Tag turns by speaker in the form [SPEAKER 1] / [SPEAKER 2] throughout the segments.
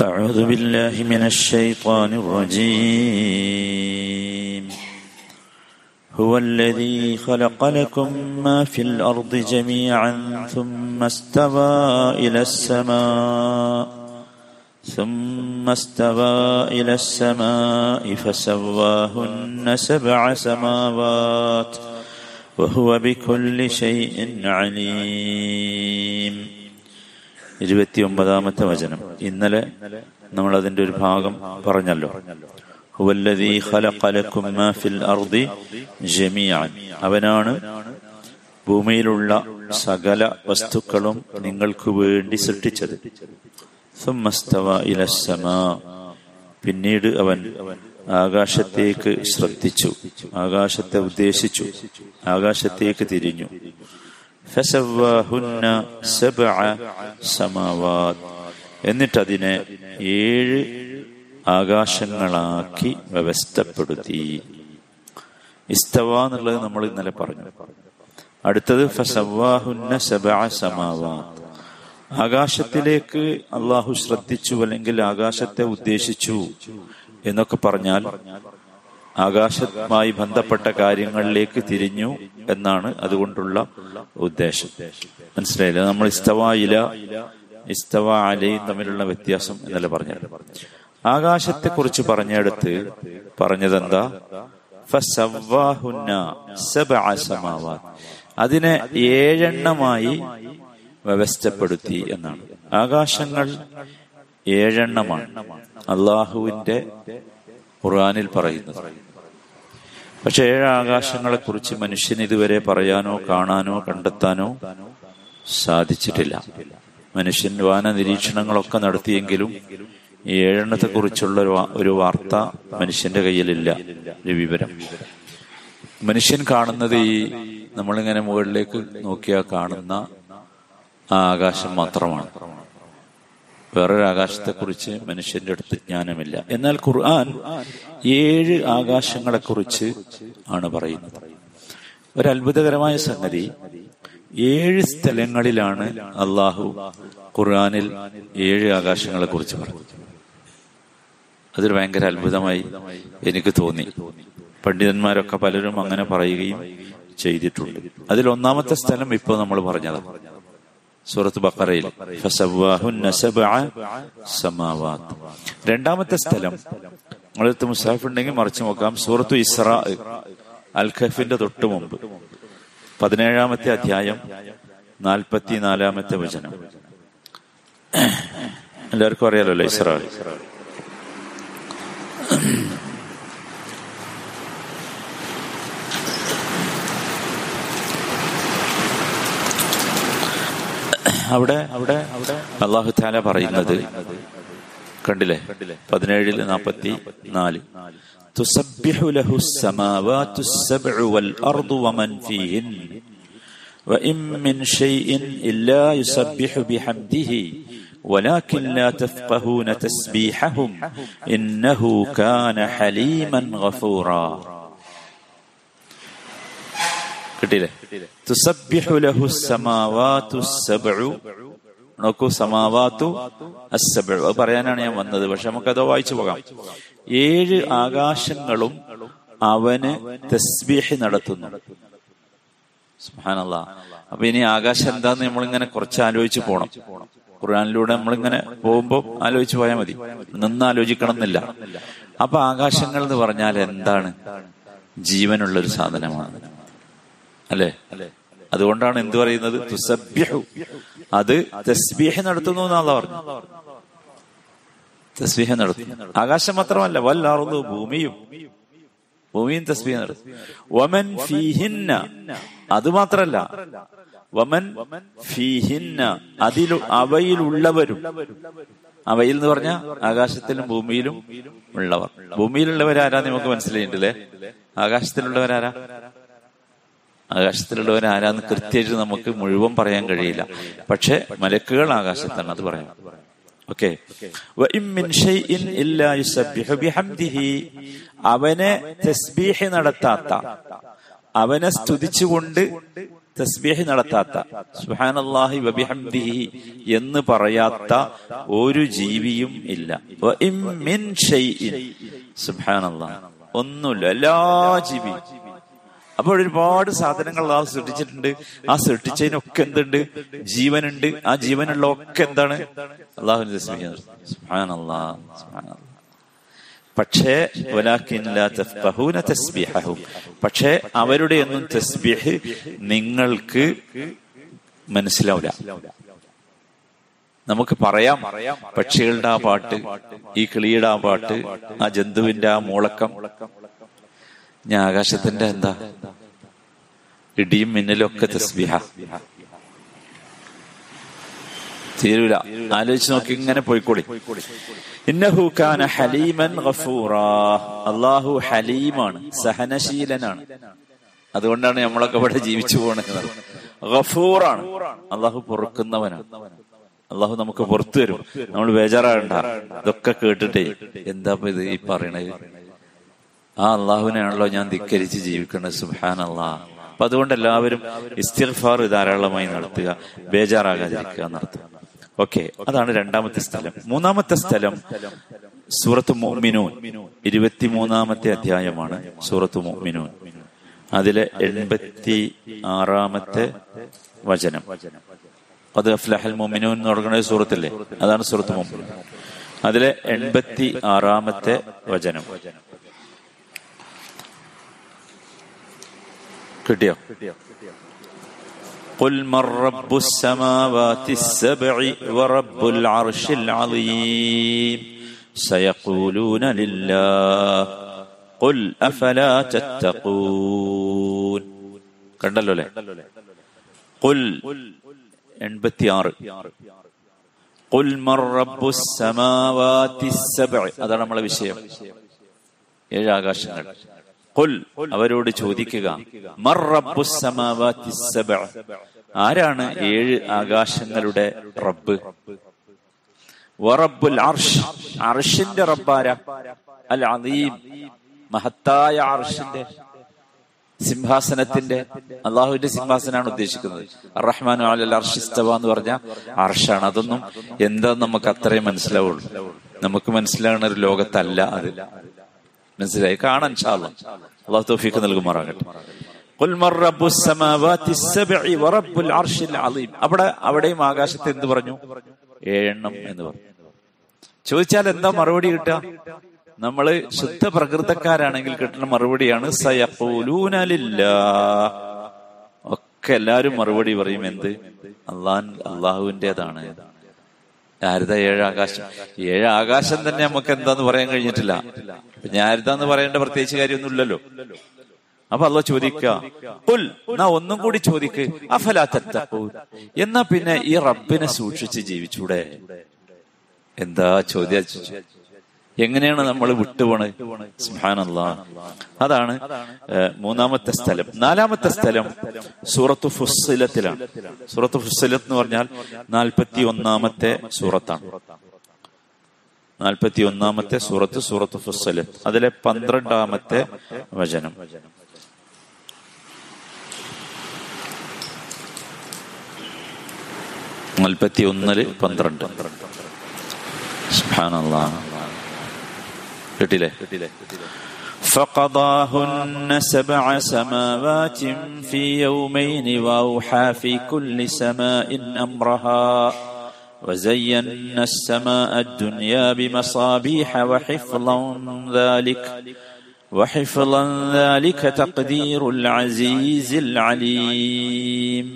[SPEAKER 1] أعوذ بالله من الشيطان الرجيم. هو الذي خلق لكم ما في الأرض جميعا ثم استوى إلى السماء ثم استوى إلى السماء فسواهن سبع سماوات وهو بكل شيء عليم. ഇരുപത്തിയൊമ്പതാമത്തെ വചനം. ഇന്നലെ നമ്മൾ അതിന്റെ ഒരു ഭാഗം പറഞ്ഞല്ലോ. അവനാണ് ഭൂമിയിലുള്ള സകല വസ്തുക്കളും നിങ്ങൾക്ക് വേണ്ടി സൃഷ്ടിച്ചത്. പിന്നീട് അവൻ ആകാശത്തേക്ക് ശ്രദ്ധിച്ചു. ആകാശത്തെ ഉദ്ദേശിച്ചു. ആകാശത്തേക്ക് തിരിഞ്ഞു. ഫസവ്വാഹുന്ന സബ്അ സമാവാത്. എന്നിട്ടതിനെ ഏഴ് ആകാശങ്ങളാക്കി വ്യവസ്ഥപ്പെടുത്തി. ഇസ്തവ എന്നുള്ളത് നമ്മൾ ഇന്നലെ പറഞ്ഞു. അടുത്തത് ഫസവാഹുന്ന സബഅ സമാവാത്. ആകാശത്തിലേക്ക് അള്ളാഹു ശ്രദ്ധിച്ചു അല്ലെങ്കിൽ ആകാശത്തെ ഉദ്ദേശിച്ചു എന്നൊക്കെ പറഞ്ഞാൽ ആകാശവുമായി ബന്ധപ്പെട്ട കാര്യങ്ങളിലേക്ക് തിരിഞ്ഞു എന്നാണ് അതുകൊണ്ടുള്ള ഉദ്ദേശം. മനസ്സിലായില്ല? നമ്മൾ ഇസ്തവ ഇല ഇസ്തവ അലയും തമ്മിലുള്ള വ്യത്യാസം എന്നല്ല പറഞ്ഞത്. ആകാശത്തെ കുറിച്ച് പറഞ്ഞെടുത്ത് പറഞ്ഞതെന്താ? അതിനെ ഏഴെണ്ണമായി വ്യവസ്ഥപ്പെടുത്തി എന്നാണ്. ആകാശങ്ങൾ ഏഴെണ്ണമാണ്. അള്ളാഹുവിന്റെ ഖുർആാനിൽ പറയുന്നത് പക്ഷെ ഏഴ് ആകാശങ്ങളെ കുറിച്ച് മനുഷ്യന് ഇതുവരെ പറയാനോ കാണാനോ കണ്ടെത്താനോ സാധിച്ചിട്ടില്ല. മനുഷ്യൻ വാന നിരീക്ഷണങ്ങളൊക്കെ നടത്തിയെങ്കിലും ഈ ഏഴെണ്ണത്തെ കുറിച്ചുള്ള ഒരു വാർത്ത മനുഷ്യന്റെ കയ്യിലില്ല. ഒരു വിവരം. മനുഷ്യൻ കാണുന്നത് ഈ നമ്മളിങ്ങനെ മുകളിലേക്ക് നോക്കിയാൽ കാണുന്ന ആ ആകാശം മാത്രമാണ്. വേറൊരു ആകാശത്തെക്കുറിച്ച് മനുഷ്യന്റെ അടുത്ത് ജ്ഞാനമില്ല. എന്നാൽ ഖുർആൻ ഏഴ് ആകാശങ്ങളെ കുറിച്ച് ആണ് പറയുന്നത്. ഒരു അത്ഭുതകരമായ സംഗതി ഏഴ് സ്ഥലങ്ങളിലാണ് അള്ളാഹു ഖുർആനിൽ ഏഴ് ആകാശങ്ങളെ കുറിച്ച് പറഞ്ഞത്. അതൊരു ഭയങ്കര അത്ഭുതമായി എനിക്ക് തോന്നി. പണ്ഡിതന്മാരൊക്കെ പലരും അങ്ങനെ പറയുകയും ചെയ്തിട്ടുണ്ട്. അതിൽ ഒന്നാമത്തെ സ്ഥലം ഇപ്പോൾ നമ്മൾ പറഞ്ഞതാണ്. സൂറത്ത് ബക്കറയിൽ രണ്ടാമത്തെ സ്ഥലം നിങ്ങളടുത്ത് മുസാഫ് ഉണ്ടെങ്കിൽ മറിച്ചു നോക്കാം സൂറത്തു ഇസ്ര അൽ ഖഫിന്റെ തൊട്ട് മുമ്പ്. പതിനേഴാമത്തെ അധ്യായം നാൽപ്പത്തി നാലാമത്തെ വചനം. എല്ലാവർക്കും അറിയാലോ ഇസ്ര? അവിടെ അവിടെ അവിടെ അള്ളാഹു താല പറയുന്നത് കണ്ടില്ലേ പതിനേഴില് നാപ്പത്തി നാല് تسبح له السماوات السبع والأرض ومن فيهن وإن من شيء إلا يسبح بحمده ولكن لا تفقهون تسبيحهم إنه كان حليما غفورا കിട്ടിയില്ലേ? തുസബ്ബിഹു ലഹു സമാവാതു സബ്ഉ. നോക്കൂ സമാവാത്തു അസ്സബ്ഉ. അത് പറയാനാണ് ഞാൻ വന്നത്. പക്ഷെ നമുക്കത് വായിച്ചു പോകാം. ഏഴ് ആകാശങ്ങളും അവന് തസ്ബീഹ് നടത്തുന്നു. സുഹാനല്ല അപ്പൊ ഇനി ആകാശം എന്താന്ന് നമ്മളിങ്ങനെ കുറച്ച് ആലോചിച്ച് പോണം. ഖുർആാനിലൂടെ നമ്മളിങ്ങനെ പോകുമ്പോൾ ആലോചിച്ച് പോയാൽ മതി. നിന്ന് ആലോചിക്കണം എന്നില്ല അപ്പൊ ആകാശങ്ങൾ എന്ന് പറഞ്ഞാൽ എന്താണ്? ജീവനുള്ള ഒരു സാധനമാണ്. അല്ലെ? അതുകൊണ്ടാണ് എന്ത് പറയുന്നത്? അത് തസ്ബീഹ് നടത്തുന്നു എന്നാണ് പറഞ്ഞു തസ്ബീഹ നടത്തുന്നു. ആകാശം മാത്രമല്ല വല്ലാറുന്നു ഭൂമിയും. ഭൂമിയും തസ്ബീഹ നടത്തും വമൻ ഫീഹിന്ന. അത് മാത്രല്ല വമൻ ഫീഹിന്ന. അതിൽ അവയിലുള്ളവരും. അവയിൽ എന്ന് പറഞ്ഞ ആകാശത്തിലും ഭൂമിയിലും ഉള്ളവർ. ഭൂമിയിലുള്ളവരാരാ നമുക്ക് മനസ്സിലായിട്ടില്ലേ? ആകാശത്തിലുള്ളവരാരാ? ആകാശത്തിലുള്ളവർ ആരാന്ന് കൃത്യമായിട്ട് നമുക്ക് മുഴുവൻ പറയാൻ കഴിയില്ല. പക്ഷെ മലക്കുകൾ ആകാശത്താണ് അത് പറയാം അവനെ തസ്ബീഹ് നടത്താത്ത അവനെ സ്തുതിച്ചുകൊണ്ട് തസ്ബീഹ് നടത്താത്ത സുഹാനല്ലാഹി വബിഹംദിഹി എന്ന് പറയാത്ത ഒരു ജീവിയും ഇല്ല. സുബ്ഹാനല്ലാഹ്. ഒന്നുമില്ല. എല്ലാ ജീവിയും. അപ്പോൾ ഒരുപാട് സാധനങ്ങൾ അള്ളാഹു സൃഷ്ടിച്ചിട്ടുണ്ട്. ആ സൃഷ്ടിച്ചതിനൊക്കെ എന്തുണ്ട്? ജീവനുണ്ട്. ആ ജീവനുള്ള ഒക്കെ എന്താണ് സുബ്ഹാനല്ലാഹ് പക്ഷേ പക്ഷേ അവരുടെ ഒന്നും തസ്ബിഹ് നിങ്ങൾക്ക് മനസ്സിലാവില്ല. നമുക്ക് പറയാം പക്ഷികളുടെ ആ പാട്ട് ഈ കിളിയുടെ ആ പാട്ട് ആ ജന്തുവിന്റെ ആ മൂളക്കം ഞാൻ ആകാശത്തിന്റെ എന്താ? ഇടിയും മിന്നലും ഒക്കെ തസ്ബിഹ. തീരൂല. ആലോചിച്ച് നോക്കി ഇങ്ങനെ പോയിക്കൂടി. കാന ഹലീമൻ അള്ളാഹു ഹലീമാണ് സഹനശീലനാണ്. അതുകൊണ്ടാണ് നമ്മളൊക്കെ ഇവിടെ ജീവിച്ചു പോകണത് ഗഫൂറാണ്. അള്ളാഹു പൊറുക്കുന്നവനാണ്. അള്ളാഹു നമുക്ക് പുറത്തു വരും നമ്മൾ ബേജാറാകണ്ട. ഇതൊക്കെ കേട്ടിട്ടേ. എന്താ ഇത് ഈ പറയണത്? ആ അള്ളാഹുവിനെയാണല്ലോ ഞാൻ ധിക്കരിച്ച് ജീവിക്കുന്നത് സുഹാൻ അള്ളാഹ് അപ്പൊ അതുകൊണ്ട് എല്ലാവരും ഇസ്തിർഫാർ ധാരാളമായി നടത്തുക ബേജാറാകാതിരിക്കുക നടത്തുക. ഓക്കെ അതാണ് രണ്ടാമത്തെ സ്ഥലം. മൂന്നാമത്തെ സ്ഥലം സൂറത്ത് മോമിനൂൻ ഇരുപത്തിമൂന്നാമത്തെ അധ്യായമാണ് സൂറത്ത് മോമിനൂൻ അതിലെ എൺപത്തി ആറാമത്തെ വചനം. അത് അഫ്ലഹൽ മോമിനൂൻ എന്ന് തുടങ്ങുന്ന സൂറത്തല്ലേ? അതാണ് സൂറത്ത് മോമിനൂൻ അതിലെ എൺപത്തി ആറാമത്തെ വചനം. കിട്ടിയോ قل من رب السماوات السبع ورب العرش العظيم سيقولون لله قل أفلا تتقون കണ്ടല്ലോ അല്ലേ قل എൺപത്തിയാറ് قل من رب السماوات السبع അതാണ് നമ്മളെ വിഷയം ഏഴ് ആകാശങ്ങൾ ഖുൽ അവരോട് ചോദിക്കുക ആരാണ് ഏഴ് ആകാശങ്ങളുടെ റബ്ബ്? വറബ്ബുൽ അർഷ്. അർഷിന്റെ റബ്ബാര അൽ അദീം മഹത്തായ അർഷിന്റെ സിംഹാസനത്തിന്റെ അള്ളാഹുവിന്റെ സിംഹാസനാണ് ഉദ്ദേശിക്കുന്നത്. റഹ്മാനു അലൽ അർഷിസ്തവ എന്ന് പറഞ്ഞ അർഷാണ്. അതൊന്നും എന്താ നമുക്ക് അത്രയും മനസ്സിലാവുള്ളൂ. നമുക്ക് മനസ്സിലാകുന്ന ഒരു ലോകത്തല്ല അത്. മനസ്സിലായി? കാണാൻ ഷാള്ള അള്ളാഹു തോഫിക്ക് നൽകുമാറാകട്ടെ. അവിടെ അവിടെയും ആകാശത്ത് എന്ത് പറഞ്ഞു? ഏഴെണ്ണം എന്ന് പറഞ്ഞു. ചോദിച്ചാൽ എന്താ മറുപടി കിട്ടുക? നമ്മൾ ശുദ്ധ പ്രകൃതക്കാരാണെങ്കിൽ കിട്ടുന്ന മറുപടിയാണ് സയപ്പൂലൂനലില്ല ഒക്കെ എല്ലാരും മറുപടി പറയും എന്ത്? അള്ളാൻ അള്ളാഹുവിന്റെതാണ്. ആരുത ഏഴാകാശം ഏഴാകാശം തന്നെ നമുക്ക് എന്താന്ന് പറയാൻ കഴിഞ്ഞിട്ടില്ല. ഞാൻ ആരുതാന്ന് പറയേണ്ട പ്രത്യേകിച്ച് കാര്യമൊന്നുമില്ലല്ലോ. അപ്പൊ അല്ല ചോദിക്കുക ഒന്നും കൂടി ചോദിക്ക് അഫലാത്തപ്പൂ എന്നാ പിന്നെ ഈ റബ്ബിനെ സൂക്ഷിച്ച് ജീവിച്ചൂടെ? എന്താ ചോദ്യ? എങ്ങനെയാണ് നമ്മൾ വിട്ടുപോണത് സുഹാനല്ല അതാണ് മൂന്നാമത്തെ സ്ഥലം. നാലാമത്തെ സ്ഥലം സൂറത്ത് ഫുസ്സിലത്തിലാണ്. സൂറത്ത് ഫുസ്സിലത്ത് എന്ന് പറഞ്ഞാൽ നാൽപ്പത്തി ഒന്നാമത്തെ സൂറത്താണ്. നാൽപ്പത്തി ഒന്നാമത്തെ സൂറത്ത് സൂറത്ത് ഫുസ്സിലത്ത് അതിലെ പന്ത്രണ്ടാമത്തെ വചനം നാൽപ്പത്തി ഒന്നില് പന്ത്രണ്ട് സുഹാനല്ലാ കിട്ടില്ലേ فقضاهن سبع سماوات في يومين واوحى في كل سماء امرها وزينا السماء الدنيا بمصابيح وحفظا ذلك وحفظا ذلك تقدير العزيز العليم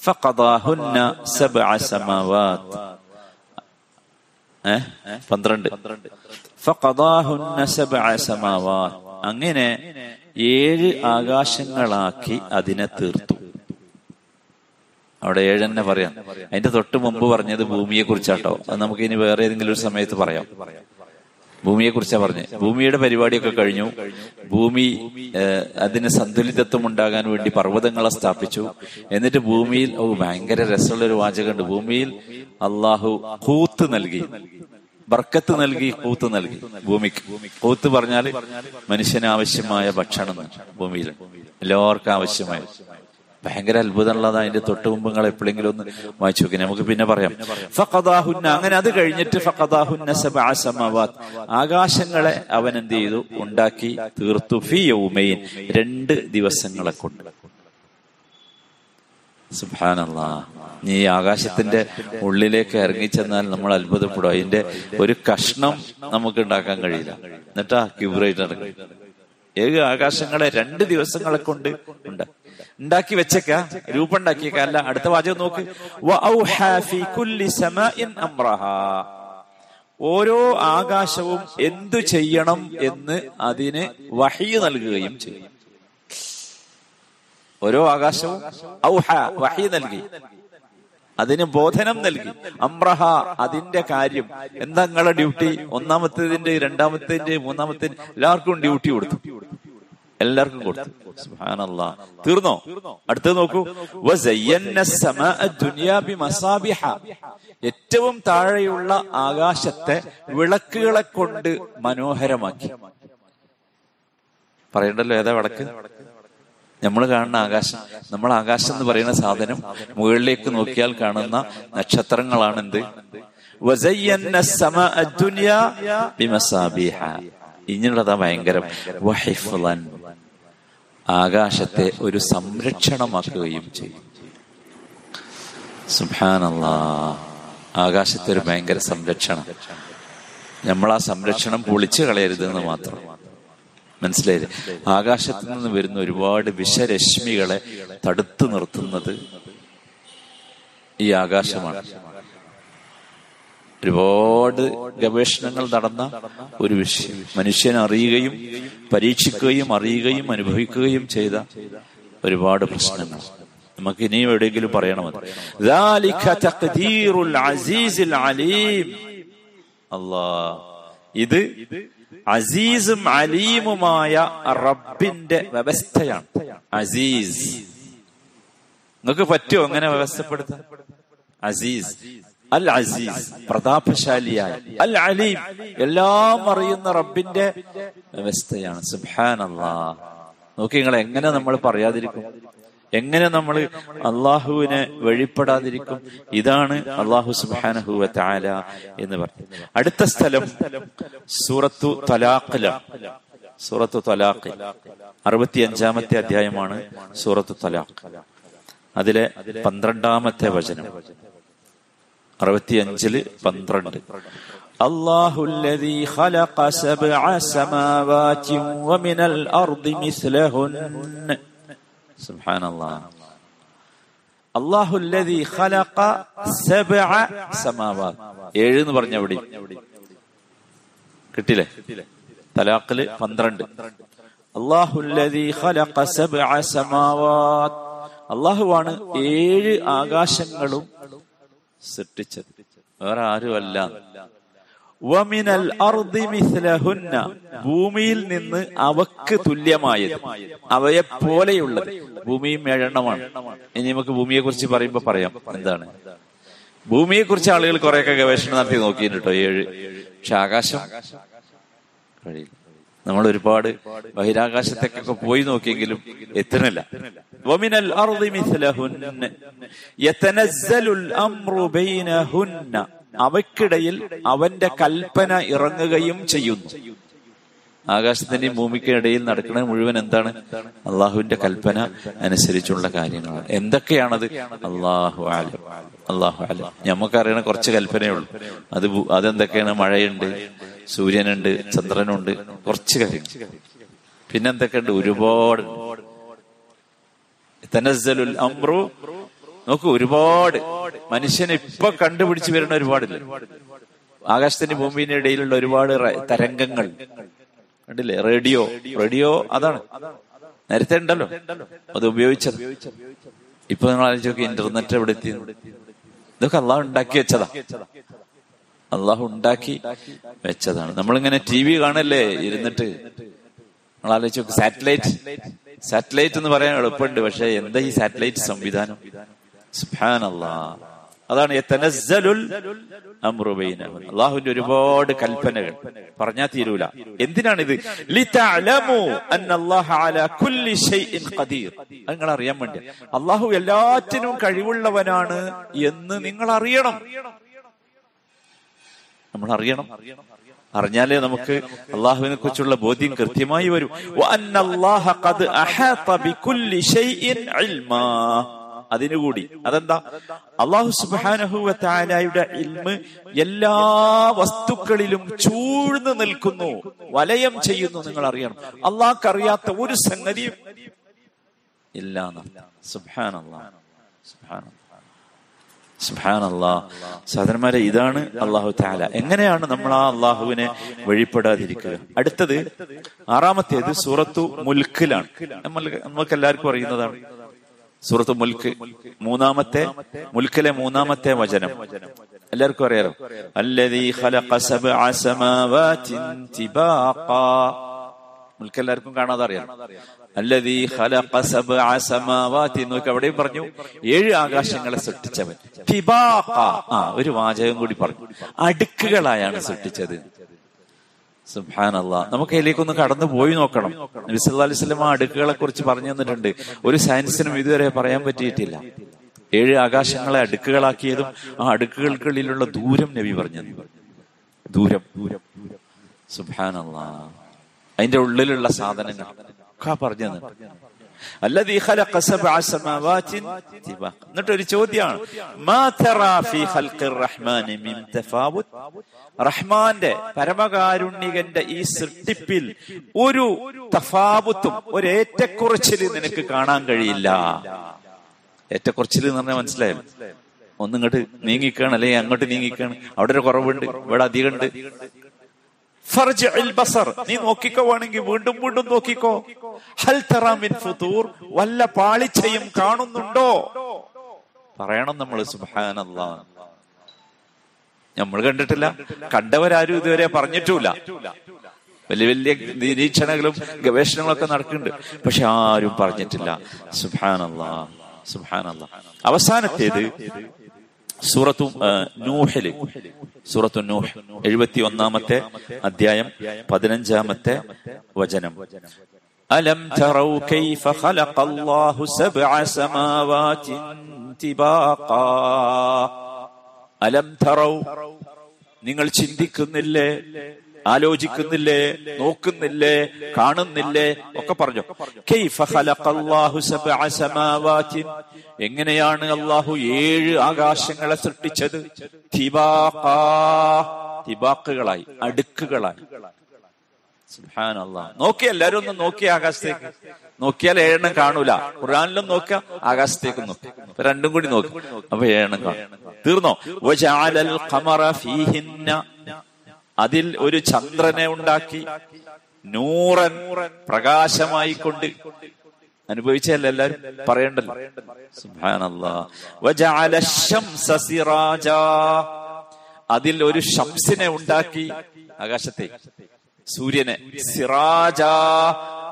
[SPEAKER 1] فقضاهن سبع سماوات പന്ത്രണ്ട് അങ്ങനെ ഏഴ് ആകാശങ്ങളാക്കി അതിനെ തീർത്തു അവിടെ ഏഴെന്നെ പറയാം. അതിന്റെ തൊട്ട് മുമ്പ് പറഞ്ഞത് ഭൂമിയെ കുറിച്ചാട്ടോ അത് നമുക്ക് ഇനി വേറെ ഏതെങ്കിലും ഒരു സമയത്ത് പറയാം. ഭൂമിയെ കുറിച്ചാ പറഞ്ഞത്. ഭൂമിയുടെ പരിപാടിയൊക്കെ കഴിഞ്ഞു. ഭൂമി അതിന് സന്തുലിതത്വം ഉണ്ടാകാൻ വേണ്ടി പർവതങ്ങളെ സ്ഥാപിച്ചു. എന്നിട്ട് ഭൂമിയിൽ ഓ ഭയങ്കര രസമുള്ള ഒരു വാചകമുണ്ട്. ഭൂമിയിൽ അള്ളാഹു കൂത്ത് നൽകി. ബർക്കത്ത് നൽകി കൂത്ത് നൽകി ഭൂമിക്ക്. കൂത്ത് പറഞ്ഞാൽ മനുഷ്യന് ആവശ്യമായ ഭക്ഷണം ഭൂമിയിൽ എല്ലാവർക്കും ആവശ്യമായ. ഭയങ്കര അത്ഭുതമുള്ളത് അതിന്റെ തൊട്ട് മുമ്പ് നിങ്ങൾ എപ്പോഴെങ്കിലും ഒന്ന് വായിച്ചു നോക്കി. നമുക്ക് പിന്നെ പറയാം. ഫഖദാഹുന്ന അങ്ങനെ അത് കഴിഞ്ഞിട്ട് ഫഖദാഹുന്ന സമവാത് ആകാശങ്ങളെ അവൻ എന്ത് ചെയ്തു? ഉണ്ടാക്കി തീർത്തു. ഫി യൗമൈൻ. രണ്ട് ദിവസങ്ങളെ കൊണ്ട്. സുബ്ഹാനല്ലാഹ് നീ ആകാശത്തിന്റെ ഉള്ളിലേക്ക് ഇറങ്ങിച്ചെന്നാൽ നമ്മൾ അത്ഭുതപ്പെടും. അതിന്റെ ഒരു കഷ്ണം നമുക്ക് ഉണ്ടാക്കാൻ കഴിയില്ല. എന്നിട്ടാ ക്യൂബ്രേറ്റ് ഇറങ്ങി ഏക ആകാശങ്ങളെ രണ്ട് ദിവസങ്ങളെ കൊണ്ട് ഉണ്ട് ഉണ്ടാക്കി വെച്ചേക്ക രൂപം ഉണ്ടാക്കിയേക്ക അല്ല അടുത്ത വാചകം നോക്ക്. ഓരോ ആകാശവും എന്തു ചെയ്യണം എന്ന് അതിന് വഹി നൽകുകയും ചെയ്യും. ഓരോ ആകാശവും ഔഹ വഹി നൽകി. അതിന് ബോധനം നൽകി. അമ്രഹ അതിന്റെ കാര്യം. എന്താ നിങ്ങളെ ഡ്യൂട്ടി? ഒന്നാമത്തേതിന്റെ രണ്ടാമത്തേതിന്റെ മൂന്നാമത്തെ എല്ലാവർക്കും ഡ്യൂട്ടി കൊടുത്തു. എല്ലാവർക്കും കൊടുത്തു. സുഹാനല്ല തീർന്നോ? അടുത്തത് നോക്കൂ. ഏറ്റവും താഴെയുള്ള ആകാശത്തെ വിളക്കുകളെ കൊണ്ട് മനോഹരമാക്കി. പറയണ്ടല്ലോ ഏതാ വിളക്ക്? നമ്മൾ കാണുന്ന ആകാശം. നമ്മൾ ആകാശം എന്ന് പറയുന്ന സാധനം മുകളിലേക്ക് നോക്കിയാൽ കാണുന്ന നക്ഷത്രങ്ങളാണ് എന്ത് ഇങ്ങനെയുള്ളതാ ഭയങ്കരം. വഹിഫ്ളൻ ആകാശത്തെ ഒരു സംരക്ഷണമാക്കുകയും ചെയ്യും. സുബാനല്ലാ ആകാശത്തെ ഒരു ഭയങ്കര സംരക്ഷണം. നമ്മൾ ആ സംരക്ഷണം പൊളിച്ചു കളയരുതെന്ന് മാത്രം. മനസ്സിലായില്ലേ? ആകാശത്ത് നിന്ന് വരുന്ന ഒരുപാട് വിഷരശ്മികളെ തടുത്തു നിർത്തുന്നത് ഈ ആകാശമാണ്. ഒരുപാട് ഗവേഷണങ്ങൾ നടന്ന ഒരു വിഷയം. മനുഷ്യൻ അറിയുകയും പരീക്ഷിക്കുകയും അറിയുകയും അനുഭവിക്കുകയും ചെയ്ത ഒരുപാട് പ്രശ്നങ്ങൾ. നമുക്ക് ഇനിയും എവിടെയെങ്കിലും പറയണമത് അല്ലാ ഇത് അസീസും അലീമുമായ റബ്ബിന്റെ വ്യവസ്ഥയാണ്. അസീസ്. നിങ്ങൾക്ക് പറ്റുമോ അങ്ങനെ വ്യവസ്ഥപ്പെടുത്താൻ? അസീസ്. അൽ അസീസ് പ്രതാപശാലിയായ അൽ അലീം എല്ലാം അറിയുന്ന റബ്ബിന്റെ വ്യവസ്ഥയാണ്. അള്ളാ നോക്കി നിങ്ങൾ എങ്ങനെ നമ്മൾ പറയാതിരിക്കും? എങ്ങനെ നമ്മൾ അള്ളാഹുവിനെ വഴിപ്പെടാതിരിക്കും ഇതാണ് അള്ളാഹു സുബാനഹുവ താല എന്ന് പറഞ്ഞു അടുത്ത സ്ഥലം സൂറത്തു തലാഖില സൂറത്തു തലാഖ് അറുപത്തി അഞ്ചാമത്തെ അധ്യായമാണ് സൂറത്തു തലാഖ്. അതിലെ പന്ത്രണ്ടാമത്തെ വചനം. അറുപത്തിയഞ്ചില് പന്ത്രണ്ട് الله الذي خلق سبع سماوات ومن الأرض مثلهن سبحان الله الله الذي خلق سبع سماوات ഏഴ് എന്ന് പറഞ്ഞ എവിടെ കിട്ടില്ലേ തലാഖില് പന്ത്രണ്ട് അള്ളാഹുല്ലദീ ഖലഖ സബ്അ സമാവാത്ത് അള്ളാഹുവാണ് ഏഴ് ആകാശങ്ങളും സൃഷ്ടിച്ചത്. വേറെ ആരുമല്ല. വമിനൽ ഭൂമിയിൽ നിന്ന് അവക്ക് തുല്യമായത്. അവയെ പോലെയുള്ളത് ഭൂമിയും ഏഴെണ്ണമാണ് ഇനി നമുക്ക് ഭൂമിയെ കുറിച്ച് പറയുമ്പോ പറയാം. എന്താണ്? ഭൂമിയെ കുറിച്ച് ആളുകൾ കുറെയൊക്കെ ഗവേഷണം നടത്തി നോക്കിയിട്ടോ ഏഴ്. പക്ഷെ ആകാശം? നമ്മൾ ഒരുപാട് ബഹിരാകാശത്തേക്കൊക്കെ പോയി നോക്കിയെങ്കിലും എത്തുന്നില്ല. വമിനൽ الأرض مثلهن. يتنزل الأمر بينهن. അവയ്ക്കിടയിൽ അവന്റെ കൽപ്പന ഇറങ്ങുകയും ചെയ്യുന്നു. ആകാശത്തിന്റെയും ഭൂമിക്കിടയിൽ നടക്കുന്നത് മുഴുവൻ എന്താണ്? അള്ളാഹുവിന്റെ കൽപ്പന അനുസരിച്ചുള്ള കാര്യങ്ങളാണ്. എന്തൊക്കെയാണത്? അള്ളാഹു ആലം അള്ളാഹു ആലം നമുക്കറിയണ കുറച്ച് കൽപ്പനയേ ഉള്ളൂ. അത് അതെന്തൊക്കെയാണ്? മഴയുണ്ട് സൂര്യനുണ്ട് ചന്ദ്രനുണ്ട് കുറച്ച് കാര്യങ്ങൾ. പിന്നെന്തൊക്കെയുണ്ട്? ഒരുപാട് തനസ്സലുൽ അമ്രു നോക്കൂ ഒരുപാട്. മനുഷ്യനെ ഇപ്പൊ കണ്ടുപിടിച്ച് വരുന്ന ഒരുപാടില്ല? ആകാശത്തിന്റെ ഭൂമിയുടെ ഇടയിലുള്ള ഒരുപാട് തരംഗങ്ങൾ. കണ്ടില്ലേ? റേഡിയോ. റേഡിയോ അതാണ്. നേരത്തെ ഉണ്ടല്ലോ. അത് ഉപയോഗിച്ചത്. ഇപ്പൊ നിങ്ങൾ ആലോചിച്ച് നോക്കി ഇന്റർനെറ്റ് എവിടെ എത്തി? ഇതൊക്കെ അള്ളാഹ് ഉണ്ടാക്കി വെച്ചതാ. അള്ളാഹു ഉണ്ടാക്കി വെച്ചതാണ്. നമ്മളിങ്ങനെ ടി വി കാണല്ലേ? ഇരുന്നിട്ട്. നിങ്ങൾ ആലോചിച്ച് സാറ്റലൈറ്റ്. സാറ്റലൈറ്റ് എന്ന് പറയാൻ എളുപ്പമുണ്ട് പക്ഷെ എന്താ ഈ സാറ്റലൈറ്റ് സംവിധാനം? അതാണ്. അള്ളാഹുവിന്റെ ഒരുപാട് കൽപ്പനകൾ. പറഞ്ഞാൽ തീരൂല. എന്തിനാണിത്? നിങ്ങൾ അറിയാൻ വേണ്ടി അള്ളാഹു എല്ലാറ്റിനും കഴിവുള്ളവനാണ് എന്ന് നിങ്ങൾ അറിയണം നമ്മൾ അറിയണം അറിഞ്ഞാലേ നമുക്ക് അള്ളാഹുവിനെ കുറിച്ചുള്ള ബോധ്യം കൃത്യമായി വരും. അതിനുകൂടി അതെന്താ? അള്ളാഹു സുബാനഹുവത്തായാലയുടെ ഇൽമ് എല്ലാ വസ്തുക്കളിലും ചൂഴ്ന്നു നിൽക്കുന്നു വലയം ചെയ്യുന്നു നിങ്ങൾ അറിയണം. അള്ളാഹ്ക്ക് അറിയാത്ത ഒരു സംഗതിയും ഇല്ല സുബാന സുബാനല്ലാ സഹോദരന്മാരെ ഇതാണ് അള്ളാഹു താല എങ്ങനെയാണ് നമ്മൾ ആ അള്ളാഹുവിനെ വഴിപ്പെടാതിരിക്കുക? അടുത്തത് ആറാമത്തേത് സൂറത്തു മുൽക്കിലാണ്. നമ്മൾ നമുക്ക് എല്ലാവർക്കും അറിയുന്നതാണ്. സൂറത്ത് മുൽക്ക് മൂന്നാമത്തെ മുൽക്കിലെ മൂന്നാമത്തെ വചനം. എല്ലാവർക്കും അറിയാലോ? അല്ലതി മുൽക്ക് എല്ലാവർക്കും കാണാതെ അറിയാം അല്ലദീ ഖലഖ സബ്അ സമാവാതി എന്നൊക്കെ അവിടെയും പറഞ്ഞു. ഏഴ് ആകാശങ്ങളെ സൃഷ്ടിച്ചവൻ. തിബാഖാ ആ ഒരു വാചകം കൂടി പറഞ്ഞു. അടുക്കുകളായാണ് സൃഷ്ടിച്ചത്. സുബാനല്ല നമുക്ക് അതിലേക്കൊന്ന് കടന്നു പോയി നോക്കണം. നബി സ്വലം അലൈഹി വസല്ലം ആ അടുക്കുകളെ കുറിച്ച് പറഞ്ഞു തന്നിട്ടുണ്ട്. ഒരു സയൻസിനും ഇതുവരെ പറയാൻ പറ്റിയിട്ടില്ല. ഏഴ് ആകാശങ്ങളെ അടുക്കുകളാക്കിയതും ആ അടുക്കുകൾക്കുള്ളിലുള്ള ദൂരം നബി പറഞ്ഞു ദൂരം ദൂരം. സുബാനല്ല അതിന്റെ ഉള്ളിലുള്ള സാധനങ്ങൾ. പക്ക പറഞ്ഞത് അല്ലതീ ഖലഖ സബ്അ സമാവാതിൻ ചോദ്യമാണ്. ഫീ ഖൽഖിർ റഹ്മാനി തഫാവുത് റഹ്മാന്റെ പരമകാരുണ്യകന്റെ ഈ സൃഷ്ടിപ്പിൽ ഒരു തഫാവുത്തും ഒരു ഏറ്റക്കുറച്ചിൽ നിനക്ക് കാണാൻ കഴിയില്ല. ഏറ്റക്കുറച്ചിൽ എന്ന് പറഞ്ഞാൽ മനസ്സിലായോ? ഒന്നിങ്ങോട്ട് നീങ്ങിക്കാണ് അല്ലെ അങ്ങോട്ട് നീങ്ങിക്കാണ്. അവിടെ ഒരു കുറവുണ്ട് ഇവിടെ അധികമുണ്ട്. ഫർജിഉൽ ബസർ. നീ നോക്കിക്കോ വേണമെങ്കിൽ വീണ്ടും വീണ്ടും നോക്കിക്കോ. ഹൽ തറാമിൻ ഫുതൂർ വല്ല പാളിച്ചയും കാണുന്നുണ്ടോ? പറയണം നമ്മൾ സുബ്ഹാനല്ലാ. നമ്മൾ കണ്ടിട്ടില്ല. കണ്ടവരാരും ഇതുവരെ പറഞ്ഞിട്ടില്ല വലിയ വലിയ നിരീക്ഷണങ്ങളും ഗവേഷണങ്ങളും ഒക്കെ നടക്കുന്നുണ്ട്. പക്ഷെ ആരും പറഞ്ഞിട്ടില്ല. സുഹാനല്ല സുഹാനല്ല അവസാനത്തേത് സൂറത്തു നൂഹിൽ. സൂറത്തു നൂഹ് എഴുപത്തി ഒന്നാമത്തെ അധ്യായം പതിനഞ്ചാമത്തെ വചനം. അലം തിബാഖാ. അലം തറൗ നിങ്ങൾ ചിന്തിക്കുന്നില്ലേ? ആലോചിക്കുന്നില്ലേ നോക്കുന്നില്ലേ കാണുന്നില്ലേ ഒക്കെ പറഞ്ഞു. എങ്ങനെയാണ് അള്ളാഹു ഏഴ് ആകാശങ്ങളെ സൃഷ്ടിച്ചത്? തിബാക്കുകളായി അടുക്കുകളായി. നോക്കിയ എല്ലാരും ഒന്ന് നോക്കിയ ആകാശത്തേക്ക്. നോക്കിയാൽ ഏഴെണ്ണം കാണൂല. ഖുറാനിലും നോക്കുക ആകാശത്തേക്ക് നോക്കി. രണ്ടും കൂടി നോക്കി. അപ്പൊ ഏഴെണ്ണം കാണും. തീർന്നോ? അതിൽ ഒരു ചന്ദ്രനെ ഉണ്ടാക്കി നൂറൻ പ്രകാശമായി കൊണ്ട് അനുഭവിച്ചല്ല എല്ലാരും പറയണ്ടല്ലോ അതിൽ ഒരു ഷംസിനെ ഉണ്ടാക്കി ആകാശത്തെ. സൂര്യനെ. സിറാജ.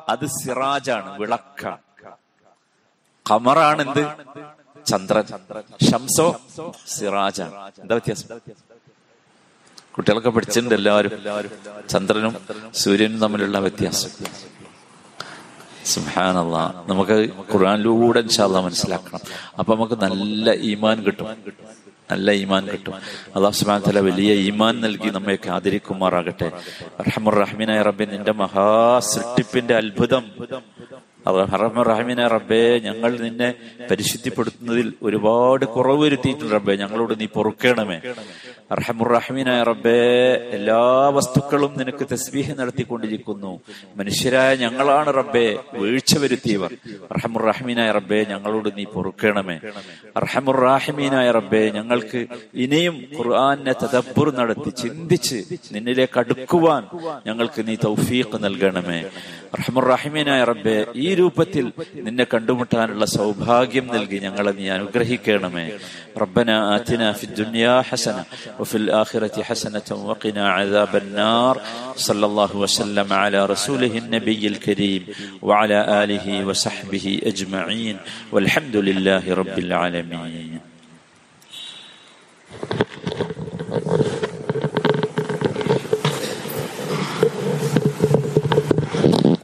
[SPEAKER 1] അത് സിറാജാണ് വിളക്കാണ്. ഖമറാണ് എന്ത് ചന്ദ്രൻ. ഷംസോ സിറാജാണ്. എന്താ വ്യത്യാസം? കുട്ടികളൊക്കെ പഠിച്ചിട്ടുണ്ട് എല്ലാവരും. ചന്ദ്രനും സൂര്യനും തമ്മിലുള്ള വ്യത്യാസം. സുഹാനല്ല നമുക്ക് ഖുർആാനിലൂടെ ഇൻഷാല്ല മനസ്സിലാക്കണം. അപ്പൊ നമുക്ക് നല്ല ഈമാൻ കിട്ടും. നല്ല ഈമാൻ കിട്ടും. അള്ളാഹു സുബാൻ തല വലിയ ഈമാൻ നൽകി നമ്മയൊക്കെ ആദരിക്കുമാറാകട്ടെ. റഹമുർ റഹ്മീനായ റബ്ബിൻ നിന്റെ മഹാസൃഷ്ടിപ്പിന്റെ അത്ഭുതം. റഹ്മീന റബ്ബേ ഞങ്ങൾ നിന്നെ പരിശുദ്ധിപ്പെടുത്തുന്നതിൽ ഒരുപാട് കുറവ് വരുത്തിയിട്ടുണ്ട് റബ്ബേ. ഞങ്ങളോട് നീ പൊറുക്കണമേ. റഹമുറഹമീനായ റബ്ബേ എല്ലാ വസ്തുക്കളും നിനക്ക് തസ്ബീഹ് നടത്തിക്കൊണ്ടിരിക്കുന്നു. മനുഷ്യരായ ഞങ്ങളാണ് റബ്ബേ വീഴ്ച വരുത്തിയവർ. റഹമുറഹമീനായ റബ്ബേ ഞങ്ങളോട് നീ പൊറുക്കണമേ. റഹമുറാഹിമീനായ റബ്ബേ ഞങ്ങൾക്ക് ഇനിയും ഖുർആാനെ തദബ്ബുർ നടത്തി ചിന്തിച്ച് നിന്നിലേക്ക് അടുക്കുവാൻ ഞങ്ങൾക്ക് നീ തൗഫീഖ് നൽകണമേ. റഹമുറാഹിമീനായ റബ്ബേ ഈ രൂപത്തിൽ നിന്നെ കണ്ടുമുട്ടാനുള്ള സൗഭാഗ്യം നൽകി ഞങ്ങളെ നീ അനുഗ്രഹിക്കണമേ. റബ്ബന ആതിന ഫി ദുനിയാ ഹസന وفي الآخرة حسنة وقنا عذاب النار. صلى الله وسلم على رسوله النبي الكريم وعلى آله وصحبه أجمعين. والحمد لله رب العالمين.